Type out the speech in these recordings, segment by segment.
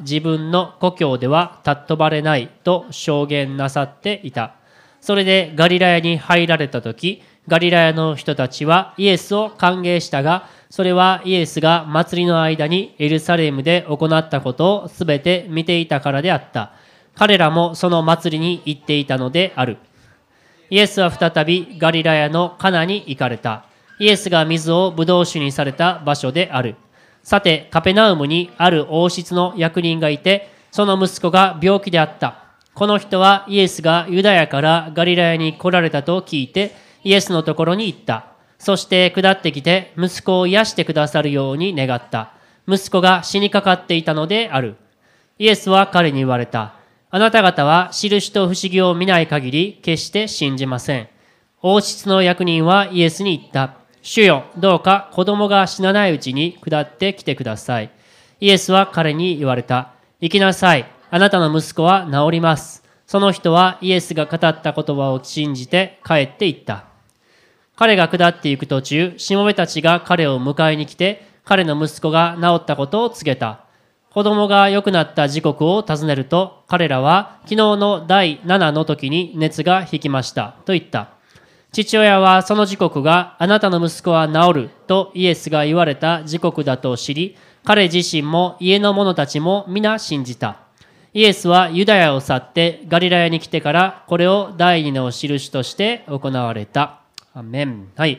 自分の故郷では尊ばれないと証言なさっていた。それでガリラヤに入られた時、ガリラヤの人たちはイエスを歓迎したが、それはイエスが祭りの間にエルサレムで行ったことをすべて見ていたからであった。彼らもその祭りに行っていたのである。イエスは再びガリラヤのカナに行かれた。イエスが水をブドウ酒にされた場所である。さて、カペナウムにある王室の役人がいて、その息子が病気であった。この人はイエスがユダヤからガリラヤに来られたと聞いて、イエスのところに行った。そして下ってきて、息子を癒してくださるように願った。息子が死にかかっていたのである。イエスは彼に言われた。あなた方は印と不思議を見ない限り決して信じません。王室の役人はイエスに言った。主よ、どうか子供が死なないうちに下ってきてください。イエスは彼に言われた。行きなさい。あなたの息子は治ります。その人はイエスが語った言葉を信じて帰っていった。彼が下っていく途中、しもべたちが彼を迎えに来て、彼の息子が治ったことを告げた。子供が良くなった時刻を尋ねると、彼らは昨日の第7の時に熱が引きましたと言った。父親はその時刻があなたの息子は治るとイエスが言われた時刻だと知り、彼自身も家の者たちも皆信じた。イエスはユダヤを去ってガリラヤに来てからこれを第二の印として行われた。アメン。はい。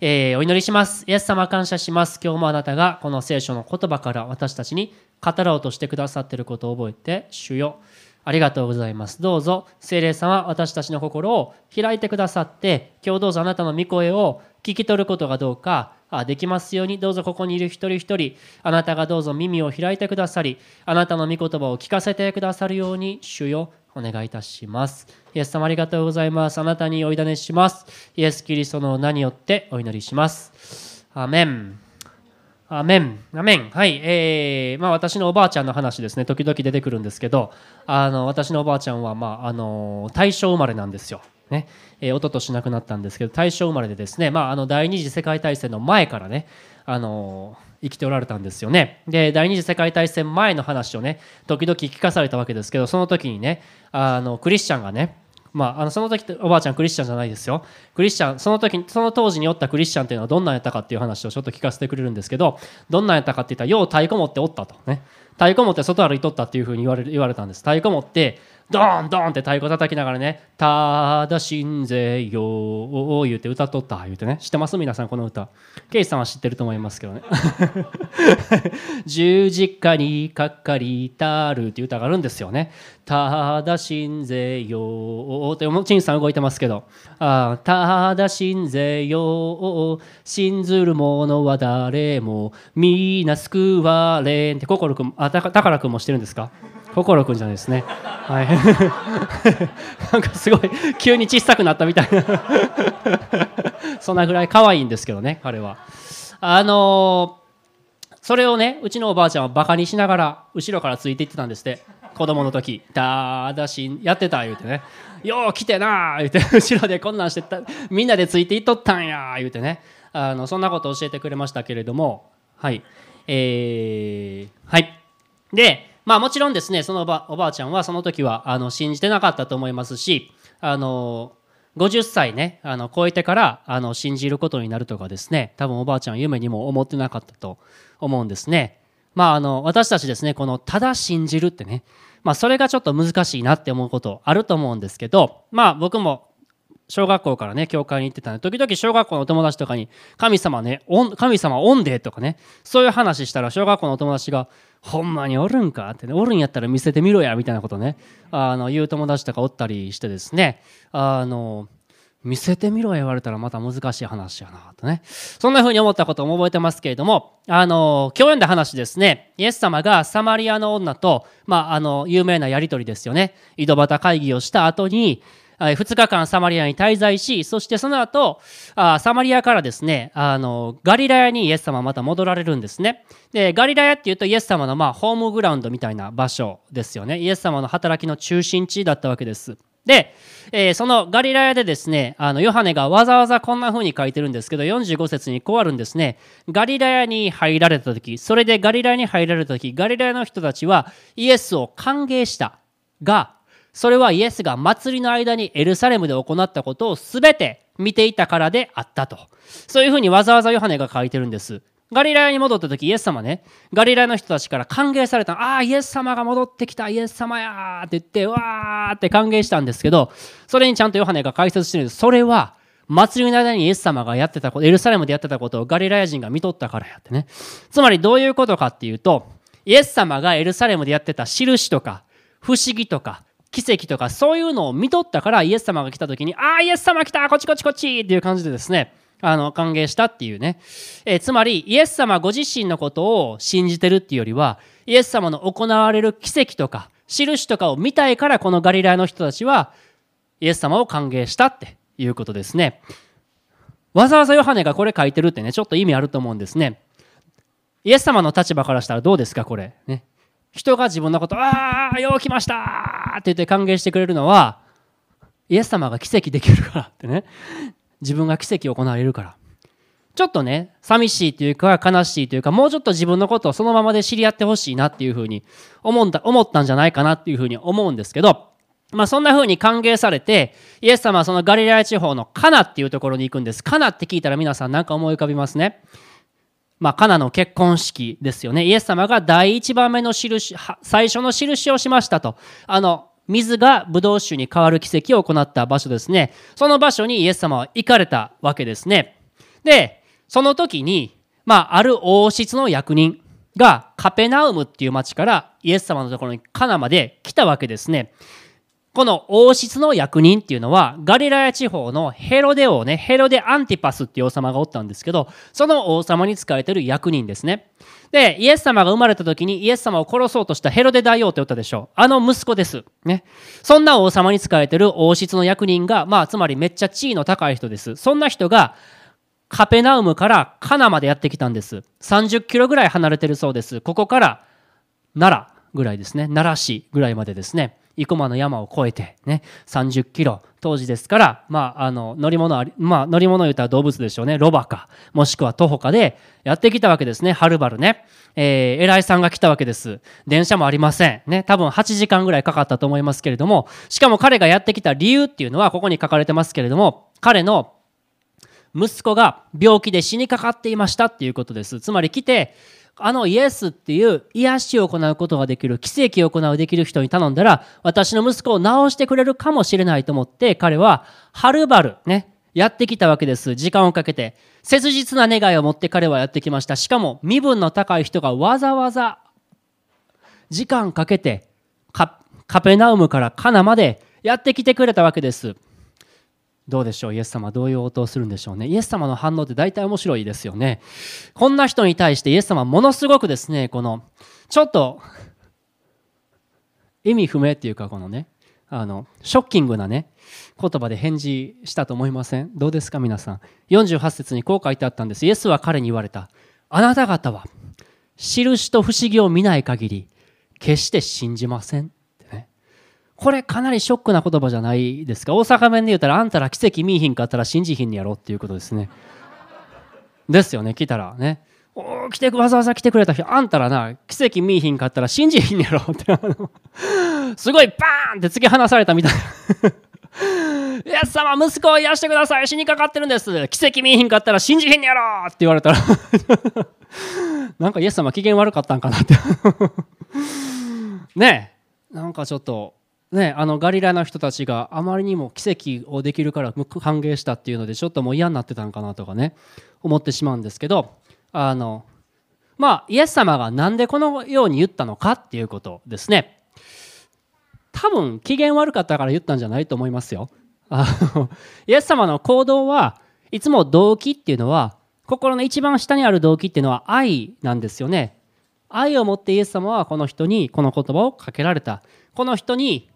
えー、お祈りします。イエス様感謝します。今日もあなたがこの聖書の言葉から私たちに語ろうとしてくださっていることを覚えて、主よ。ありがとうございます。どうぞ、聖霊様、私たちの心を開いてくださって、今日どうぞあなたの御声を聞き取ることがどうかできますように、どうぞここにいる一人一人、あなたがどうぞ耳を開いてくださり、あなたの御言葉を聞かせてくださるように、主よ、お願いいたします。イエス様ありがとうございます。あなたにお委ねします。イエス・キリストの名によってお祈りします。アメン。アメン、アメン。はい。えー、まあ私のおばあちゃんの話ですね、時々出てくるんですけど、あの、私のおばあちゃんは、まあ、あの、大正生まれなんですよ。ね。えー、一昨年亡くなったんですけど、大正生まれでですね、まあ、あの、第二次世界大戦の前からね、あの、生きておられたんですよね。で、第二次世界大戦前の話をね、時々聞かされたわけですけど、その時にね、あの、クリスチャンがね、まあ、あのその時おばあちゃんクリスチャンじゃないですよ。クリスチャンその時その当時におったクリスチャンっていうのはどんなんやったかっていう話をちょっと聞かせてくれるんですけどどんなんやったかって言ったらよう太鼓持っておったと。ね。太鼓持って外歩いとったっていうふうに言われ言われたんです。太鼓持ってドーンドーンって太鼓叩きながらね「ただ信ぜよ」言うて歌っとった言うてね。知ってます？皆さんこの歌。ケイさんは知ってると思いますけどね「十字架にかかりたる」っていう歌があるんですよね「ただ信ぜよ」ってチンさん動いてますけど「あただ信ぜよ信ずる者は誰も皆救われん」って心くんあた宝くんもしてるんですか？心くんじゃないですね。はい。なんかすごい急に小さくなったみたいなそんなぐらい可愛いんですけどね、彼は。あのー、それをね、うちのおばあちゃんはバカにしながら後ろからついていってたんですって。子供の時、だだしやってた言うてね。よう来てな言うて、後ろでこんなんしてた、みんなでついていっとったんや言うてね。あの、そんなこと教えてくれましたけれども、はい。えー、はい。で、まあもちろんですねそのおばおばあちゃんはその時はあの信じてなかったと思いますしあの50歳ねあの超えてからあの信じることになるとかですね多分おばあちゃん夢にも思ってなかったと思うんですね。まああの私たちですねこのただ信じるってねまあそれがちょっと難しいなって思うことあると思うんですけどまあ僕も小学校からね教会に行ってたんで時々小学校のお友達とかに「神様ね神様おんで」とかねそういう話したら小学校のお友達がほんまにおるんか？ってね、おるんやったら見せてみろや、みたいなことね、あの、言う友達とかおったりしてですね、あの、見せてみろ言われたらまた難しい話やなとね。そんな風に思ったことも覚えてますけれども、あの、今日読んだ話ですね、イエス様がサマリアの女と、まあ、あの、有名なやりとりですよね。井戸端会議をした後に、2日間サマリアに滞在し、そしてその後、サマリアからですね、あの、ガリラヤにイエス様はまた戻られるんですね。で、ガリラヤっていうとイエス様のまあホームグラウンドみたいな場所ですよね。イエス様の働きの中心地だったわけです。で、えー、そのガリラヤでですね、あのヨハネがわざわざこんな風に書いてるんですけど、45節にこうあるんですね。ガリラヤに入られた時、それでガリラヤに入られた時、ガリラヤの人たちはイエスを歓迎したが、それはイエスが祭りの間にエルサレムで行ったことを全て見ていたからであったと。そういうふうにわざわざヨハネが書いてるんです。ガリラヤに戻った時イエス様ねガリラヤの人たちから歓迎されたああイエス様が戻ってきたイエス様やって言ってわーって歓迎したんですけどそれにちゃんとヨハネが解説してるんですそれは祭りの間にイエス様がやってたことエルサレムでやってたことをガリラヤ人が見とったからやってねつまりどういうことかっていうとイエス様がエルサレムでやってた印とか不思議とか奇跡とかそういうのを見とったからイエス様が来た時にああイエス様来たこっちこっちこっちっていう感じでですねあの歓迎したっていうね、えー、つまりイエス様ご自身のことを信じてるっていうよりはイエス様の行われる奇跡とか印とかを見たいからこのガリラヤの人たちはイエス様を歓迎したっていうことですね。わざわざヨハネがこれ書いてるってねちょっと意味あると思うんですね。イエス様の立場からしたらどうですかこれ。ね。人が自分のこと「ああよう来ました!」って言って歓迎してくれるのはイエス様が奇跡できるからってね。自分が奇跡を行われるから。ちょっとね寂しいというか悲しいというかもうちょっと自分のことをそのままで知り合ってほしいなっていうふうに思った思ったんじゃないかなっていうふうに思うんですけどまあそんな風に歓迎されてイエス様はそのガリラヤ地方のカナっていうところに行くんです。カナって聞いたら皆さん何か思い浮かびますね。まあ、カナの結婚式ですよね。イエス様が第一番目の印、最初の印をしましたと。あの、水がブドウ酒に変わる奇跡を行った場所ですね。その場所にイエス様は行かれたわけですね。で、その時に、まあ、ある王室の役人がカペナウムっていう町からイエス様のところにカナまで来たわけですね。この王室の役人っていうのは、ガリラヤ地方のヘロデ王ね、ヘロデアンティパスっていう王様がおったんですけど、その王様に仕えてる役人ですね。で、イエス様が生まれた時にイエス様を殺そうとしたヘロデ大王って言ったでしょう。あの息子です。ね。そんな王様に仕えてる王室の役人が、まあ、つまりめっちゃ地位の高い人です。そんな人が、カペナウムからカナまでやってきたんです。30キロぐらい離れてるそうです。ここから奈良ぐらいですね。奈良市ぐらいまでですね。生駒の山を越えてね30キロ当時ですから、まあ、あの乗り物あり、まあ、乗り物言ったら動物でしょうね。ロバかもしくは徒歩かでやってきたわけですね。はるばるね、えー、偉いさんが来たわけです。電車もありません。ね多分8時間ぐらいかかったと思いますけれどもしかも彼がやってきた理由っていうのはここに書かれてますけれども彼の息子が病気で死にかかっていましたっていうことです。つまり来てあのイエスっていう癒しを行うことができる奇跡を行うできる人に頼んだら私の息子を治してくれるかもしれないと思って彼ははるばるねやってきたわけです。時間をかけて切実な願いを持って彼はやってきました。しかも身分の高い人がわざわざ時間かけてカペナウムからカナまでやってきてくれたわけです。どうでしょう？イエス様はどういう応答するんでしょうね。イエス様の反応って大体面白いですよね。こんな人に対してイエス様ものすごくですねこのちょっと意味不明っていうかこのねあのショッキングなね言葉で返事したと思いません？どうですか皆さん？48節にこう書いてあったんです。イエスは彼に言われた。あなた方は印と不思議を見ない限り決して信じません。これかなりショックな言葉じゃないですか。大阪弁で言ったらあんたら奇跡見いひんかったら信じひんやろっていうことですね。ですよね来たらね。お来てわざわざ来てくれた人あんたらな奇跡見いひんかったら信じひんやろって。すごいバーンって突き放されたみたいな。イエス様息子を癒してください。死にかかってるんです。奇跡見いひんかったら信じひんやろって言われたら。なんかイエス様機嫌悪かったんかなって。ねえ。なんかちょっとね、あのガリラの人たちがあまりにも奇跡をできるから歓迎したっていうのでちょっともう嫌になってたんかなとかね思ってしまうんですけどあのまあイエス様が何でこのように言ったのかっていうことですね。多分機嫌悪かったから言ったんじゃないと思いますよ。あのイエス様の行動はいつも動機っていうのは心の一番下にある動機っていうのは愛なんですよね。愛を持ってイエス様はこの人にこの言葉をかけられた。この人に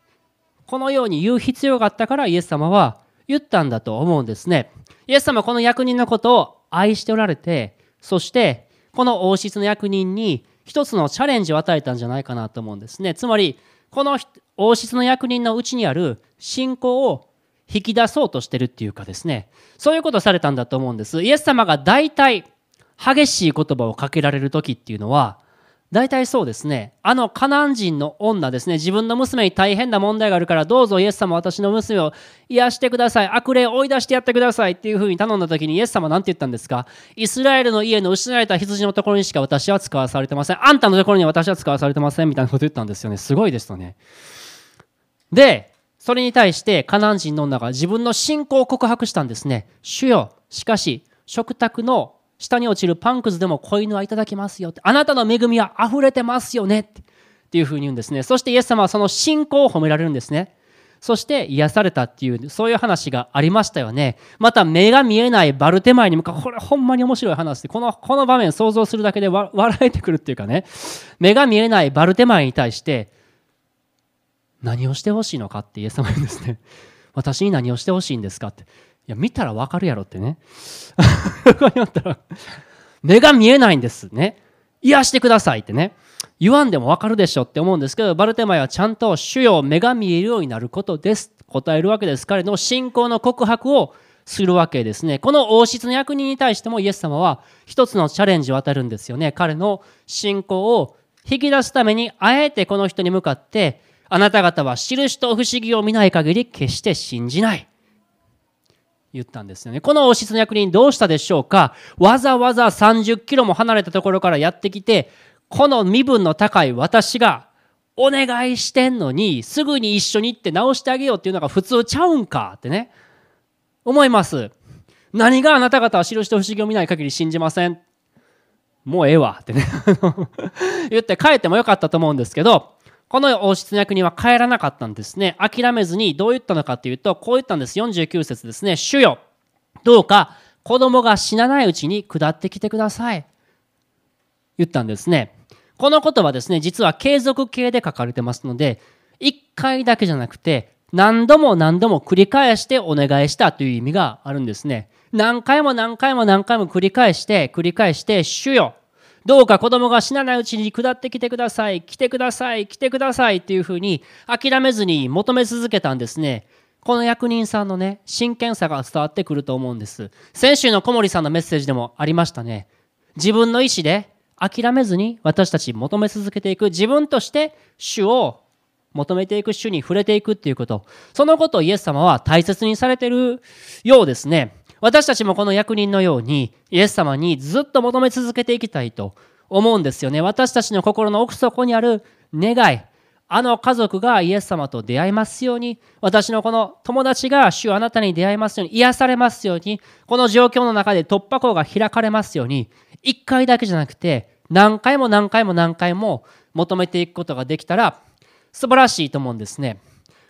このように言う必要があったからイエス様は言ったんだと思うんですね。イエス様はこの役人のことを愛しておられて、そしてこの王室の役人に一つのチャレンジを与えたんじゃないかなと思うんですね。つまり、この王室の役人のうちにある信仰を引き出そうとしてるっていうかですね、そういうことをされたんだと思うんです。イエス様が大体激しい言葉をかけられる時っていうのは、大体そうですね。あのカナン人の女ですね。自分の娘に大変な問題があるから、どうぞイエス様私の娘を癒してください。悪霊を追い出してやってくださいっていうふうに頼んだ時にイエス様は何て言ったんですか？イスラエルの家の失われた羊のところにしか私は使わされてません。あんたのところに私は使わされてませんみたいなこと言ったんですよね。すごいですよね。で、それに対してカナン人の女が自分の信仰を告白したんですね。主よ、しかし食卓の下に落ちるパンくずでも子犬はいただきますよ。あなたの恵みは溢れてますよねっていうふうに言うんですね。そしてイエス様はその信仰を褒められるんですね。そして癒されたっていう、そういう話がありましたよね。また目が見えないバルテマイに向かう、これほんまに面白い話で、この、この場面想像するだけで笑えてくるっていうかね、目が見えないバルテマイに対して、何をしてほしいのかってイエス様言うんですね。私に何をしてほしいんですかって。いや、見たらわかるやろってね。ここにったら、目が見えないんですね。癒してくださいってね。言わんでもわかるでしょって思うんですけど、バルテマイはちゃんと主よ目が見えるようになることです。答えるわけです。彼の信仰の告白をするわけですね。この王室の役人に対してもイエス様は一つのチャレンジを与えるんですよね。彼の信仰を引き出すために、あえてこの人に向かって、あなた方は印と不思議を見ない限り決して信じない。言ったんですよね。この王室の役人どうしたでしょうか？わざわざ30キロも離れたところからやってきて、この身分の高い私がお願いしてんのに、すぐに一緒に行って直してあげようっていうのが普通ちゃうんかってね、思います。何があなた方は印と不思議を見ない限り信じません。もうええわってね言って帰ってもよかったと思うんですけど、この王室の役人は帰らなかったんですね。諦めずにどう言ったのかというと、こう言ったんです。49節ですね。主よ、どうか子供が死なないうちに下ってきてください。言ったんですね。この言葉ですね、実は継続形で書かれてますので、1回だけじゃなくて、何度も何度も繰り返してお願いしたという意味があるんですね。何回も何回も何回も繰り返して、繰り返して、主よ、どうか子供が死なないうちに下ってきてください、来てください、来てください。っていうふうに諦めずに求め続けたんですね。この役人さんのね、真剣さが伝わってくると思うんです。先週の小森さんのメッセージでもありましたね。自分の意思で諦めずに私たち求め続けていく。自分として主を求めていく。主に触れていくっていうこと。そのことをイエス様は大切にされてるようですね。私たちもこの役人のようにイエス様にずっと求め続けていきたいと思うんですよね。私たちの心の奥底にある願い、あの家族がイエス様と出会いますように、私のこの友達が主あなたに出会いますように、癒されますように、この状況の中で突破口が開かれますように、一回だけじゃなくて、何回も何回も何回も求めていくことができたら、素晴らしいと思うんですね。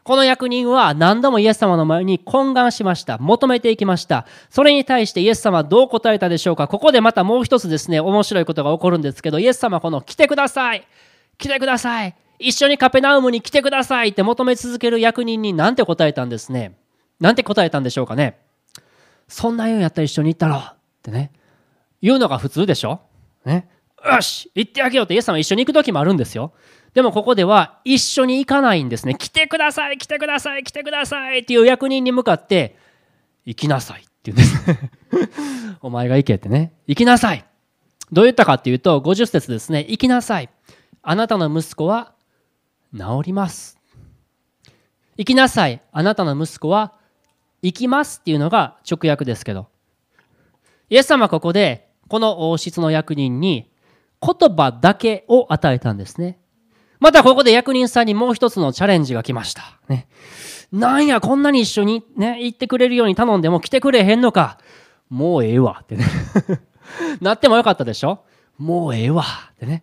この役人は何度もイエス様の前に懇願しました。求めていきました。それに対してイエス様はどう答えたでしょうか？ここでまたもう一つですね、面白いことが起こるんですけど、イエス様はこの来てください来てください一緒にカペナウムに来てくださいって求め続ける役人に何て答えたんですね？なんて答えたんでしょうかね？そんな言うんやったら一緒に行ったろってね。言うのが普通でしょ？ね。よし行ってあげようってイエス様一緒に行く時もあるんですよ。でもここでは一緒に行かないんですね。来てください、来てください、来てくださいっていう役人に向かって、行きなさいって言うんです お前が行けってね。行きなさい。どう言ったかっていうと、50節ですね。行きなさい。あなたの息子は治ります。行きなさい。あなたの息子は行きますっていうのが直訳ですけど。イエス様はここで、この王室の役人に言葉だけを与えたんですね。またここで役人さんにもう一つのチャレンジが来ました。ね。なんや、こんなに一緒にね、行ってくれるように頼んでも来てくれへんのか。もうええわってね なってもよかったでしょもうええわってね。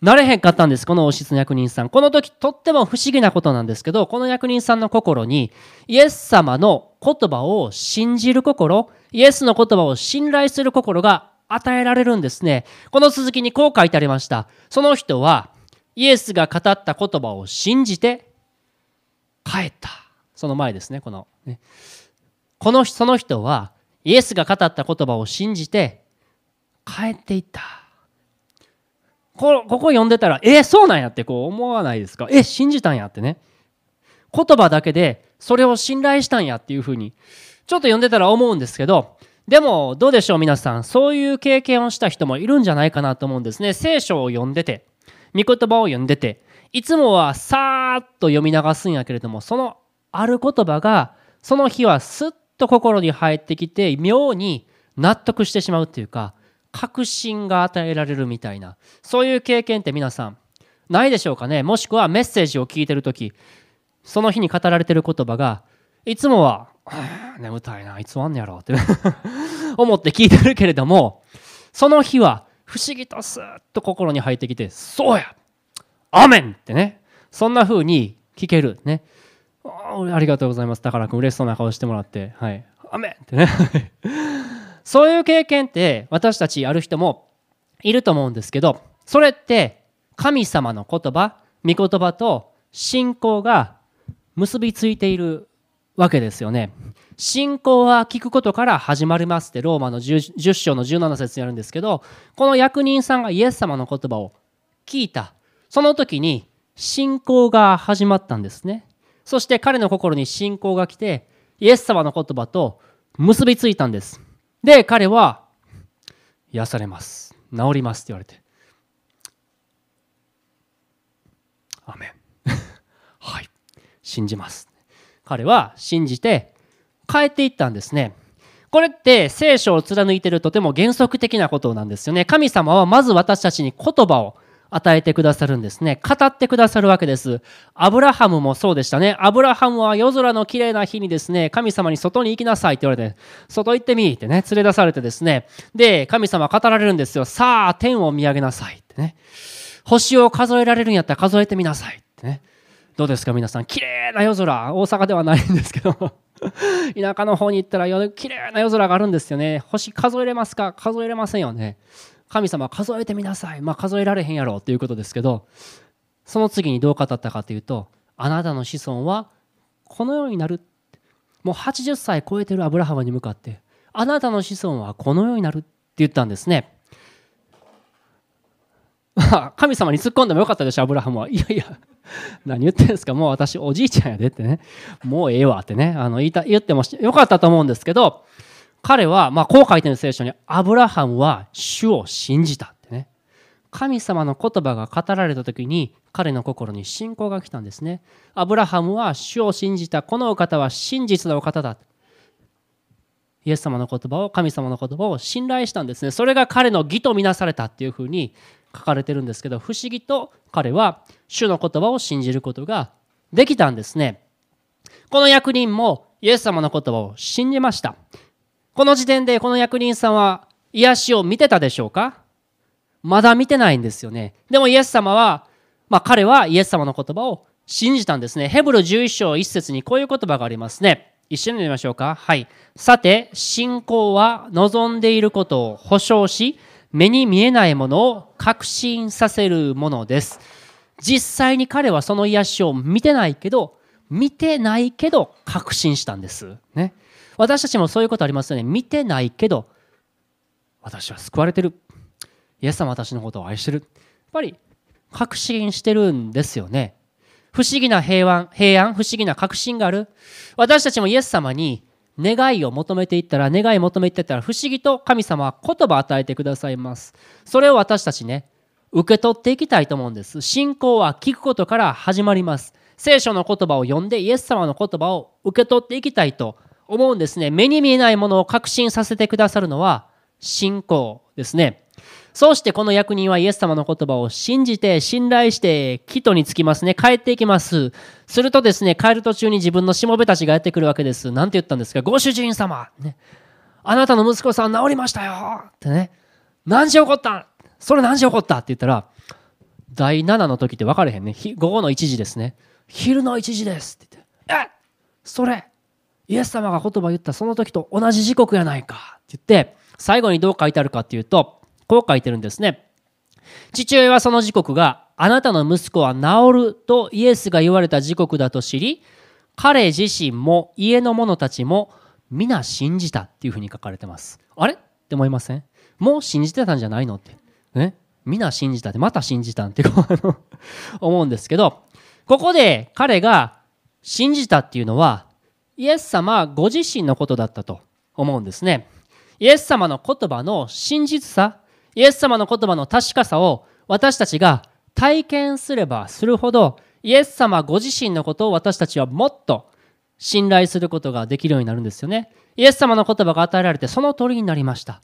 なれへんかったんです、この王室の役人さん。この時、とっても不思議なことなんですけど、この役人さんの心に、イエス様の言葉を信じる心、イエスの言葉を信頼する心が与えられるんですね。この続きにこう書いてありました。その人は、イエスが語った言葉を信じて帰った。その前ですね、この、ね。この、その人は、イエスが語った言葉を信じて帰っていった。こここ読んでたら、えそうなんやってこう思わないですか？え、信じたんやってね。言葉だけでそれを信頼したんやっていうふうに、ちょっと読んでたら思うんですけど、でもどうでしょう皆さん、そういう経験をした人もいるんじゃないかなと思うんですね。聖書を読んでて、御言葉を読んでて、いつもはさーっと読み流すんやけれども、そのある言葉が、その日はすっと心に入ってきて、妙に納得してしまうっていうか、確信が与えられるみたいなそういう経験って皆さんないでしょうかね？もしくはメッセージを聞いてる時その日に語られてる言葉がいつもは「眠たいないつ終わんねやろ」って 思って聞いてるけれどもその日は不思議とスーッと心に入ってきて「そうやアメン!」ってねそんな風に聞けるねありがとうございます。宝くん嬉しそうな顔してもらって、はい。アメンってね そういう経験って私たちある人もいると思うんですけどそれって神様の言葉御言葉と信仰が結びついているわけですよね。信仰は聞くことから始まりますってローマの 10, 10章の17節にあるんですけどこの役人さんがイエス様の言葉を聞いたその時に信仰が始まったんですねそして彼の心に信仰が来てイエス様の言葉と結びついたんですで、彼は、癒されます。治りますって言われて。アメン。はい。信じます。彼は信じて帰っていったんですね。これって聖書を貫いてるとても原則的なことなんですよね。神様はまず私たちに言葉を与えてくださるんですね。語ってくださるわけです。アブラハムもそうでしたね。アブラハムは夜空の綺麗な日にですね、神様に外に行きなさいって言われて、外行ってみってね、連れ出されてですね、で、神様語られるんですよ。さあ、天を見上げなさいってね。星を数えられるんやったら数えてみなさいってね。どうですか皆さん。綺麗な夜空。大阪ではないんですけど。田舎の方に行ったら綺麗な夜空があるんですよね。星数えれますか？数えれませんよね。神様数えてみなさい。まあ数えられへんやろっていうことですけど、その次にどう語ったかというと、あなたの子孫はこのようになる。もう80歳超えてるアブラハムに向かって、あなたの子孫はこのようになるって言ったんですね。神様に突っ込んでもよかったでしょ、アブラハムは。いやいや、何言ってんですか、もう私おじいちゃんやでってね、もうええわってね、あの言いた言ってもよかったと思うんですけど、彼は、まあ、こう書いてる聖書に、アブラハムは主を信じたってね。神様の言葉が語られた時に、彼の心に信仰が来たんですね。アブラハムは主を信じた。このお方は真実なお方だ。イエス様の言葉を、神様の言葉を信頼したんですね。それが彼の義とみなされたっていうふうに書かれてるんですけど、不思議と彼は主の言葉を信じることができたんですね。この役人もイエス様の言葉を信じました。この時点でこの役人さんは癒しを見てたでしょうか？まだ見てないんですよね。でもイエス様は、まあ彼はイエス様の言葉を信じたんですね。ヘブル11章1節にこういう言葉がありますね。一緒に読みましょうか。はい。さて、信仰は望んでいることを保証し、目に見えないものを確信させるものです。実際に彼はその癒しを見てないけど、見てないけど確信したんです。ね。私たちもそういうことありますよね。見てないけど、私は救われてる。イエス様私のことを愛してる。やっぱり確信してるんですよね。不思議な平安、平安、不思議な確信がある。私たちもイエス様に願いを求めていったら、願い求めていったら、不思議と神様は言葉を与えてくださいます。それを私たちね、受け取っていきたいと思うんです。信仰は聞くことから始まります。聖書の言葉を読んで、イエス様の言葉を受け取っていきたいと思うんですね。目に見えないものを確信させてくださるのは信仰ですね。そうしてこの役人はイエス様の言葉を信じて信頼して帰途に着きますね。帰っていきます。するとですね、帰る途中に自分のしもべたちがやってくるわけです。なんて言ったんですか？ご主人様、ね、あなたの息子さん治りましたよってね。何時起こったそれ何時起こった？って言ったら、第7の時って分かれへんね。午後の1時ですね。昼の1時ですって言って、え？それイエス様が言葉言ったその時と同じ時刻やないかって言って最後にどう書いてあるかっていうとこう書いてるんですね。父親はその時刻があなたの息子は治るとイエスが言われた時刻だと知り彼自身も家の者たちも皆信じたっていうふうに書かれてます。あれ？って思いません？もう信じてたんじゃないのって。ね皆信じたってまた信じたんって 思うんですけどここで彼が信じたっていうのはイエス様ご自身のことだったと思うんですね。イエス様の言葉の真実さイエス様の言葉の確かさを私たちが体験すればするほどイエス様ご自身のことを私たちはもっと信頼することができるようになるんですよね。イエス様の言葉が与えられてその通りになりました。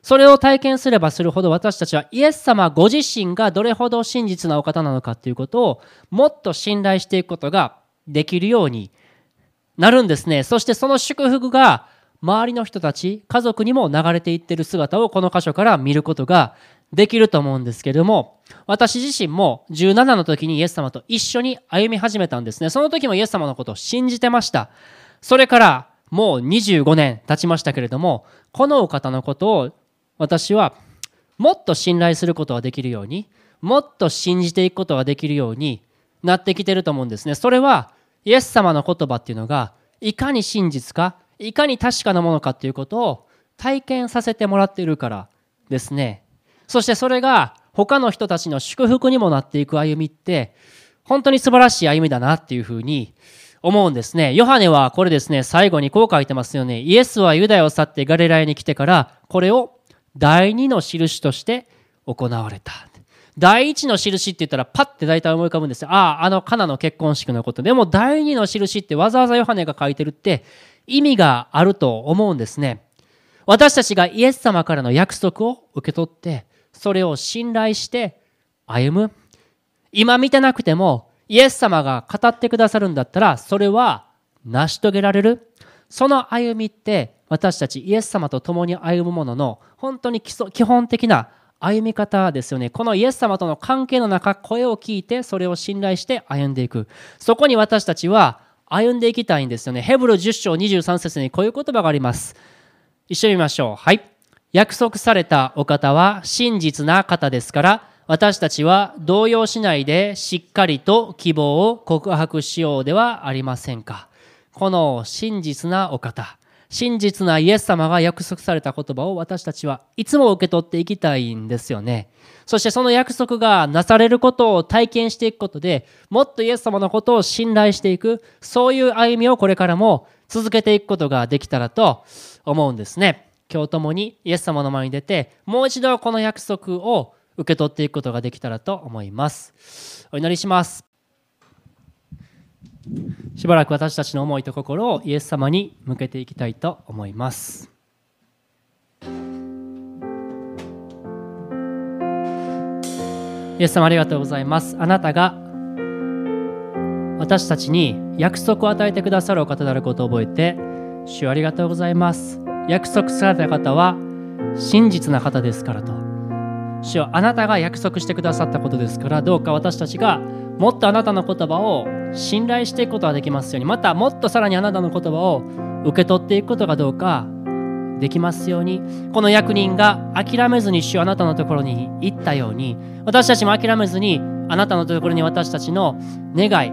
それを体験すればするほど私たちはイエス様ご自身がどれほど真実なお方なのかということをもっと信頼していくことができるようになるんですね。そしてその祝福が周りの人たち、家族にも流れていってる姿をこの箇所から見ることができると思うんですけれども、私自身も17の時にイエス様と一緒に歩み始めたんですね。その時もイエス様のことを信じてました。それからもう25年経ちましたけれども、このお方のことを私はもっと信頼することができるように、もっと信じていくことができるようになってきてると思うんですね。それはイエス様の言葉っていうのがいかに真実か、いかに確かなものかっていうことを体験させてもらっているからですね。そしてそれが他の人たちの祝福にもなっていく歩みって本当に素晴らしい歩みだなっていうふうに思うんですね。ヨハネはこれですね、最後にこう書いてますよね。イエスはユダヤを去ってガリラヤに来てから、これを第二の印として行われた。第一の印って言ったらパッて大体思い浮かぶんですよ。ああ、あのカナの結婚式のこと。でも第二の印ってわざわざヨハネが書いてるって意味があると思うんですね。私たちがイエス様からの約束を受け取って、それを信頼して歩む。今見てなくても、イエス様が語ってくださるんだったら、それは成し遂げられる。その歩みって、私たちイエス様と共に歩むものの、本当に基礎基本的な歩み方ですよね。このイエス様との関係の中、声を聞いて、それを信頼して歩んでいく。そこに私たちは歩んでいきたいんですよね。ヘブル10章23節にこういう言葉があります。一緒に見ましょう。はい。約束されたお方は真実な方ですから、私たちは動揺しないでしっかりと希望を告白しようではありませんか。この真実なお方、真実なイエス様が約束された言葉を私たちはいつも受け取っていきたいんですよね。そしてその約束がなされることを体験していくことでもっとイエス様のことを信頼していく、そういう歩みをこれからも続けていくことができたらと思うんですね。今日ともにイエス様の前に出てもう一度この約束を受け取っていくことができたらと思いますお祈りしますしばらく私たちの思いと心をイエス様に向けていきたいと思います。イエス様ありがとうございます。あなたが私たちに約束を与えてくださるお方であることを覚えて主ありがとうございます。約束された方は真実な方ですからと。主はあなたが約束してくださったことですからどうか私たちがもっとあなたの言葉を信頼していくことができますようにまたもっとさらにあなたの言葉を受け取っていくことがどうかできますようにこの役人が諦めずに主あなたのところに行ったように私たちも諦めずにあなたのところに私たちの願い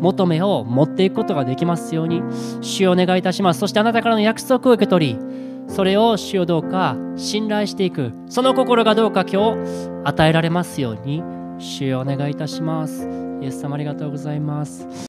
求めを持っていくことができますように主をお願いいたします。そしてあなたからの約束を受け取りそれを主をどうか信頼していくその心がどうか今日与えられますように主をお願いいたします。イエス様ありがとうございます。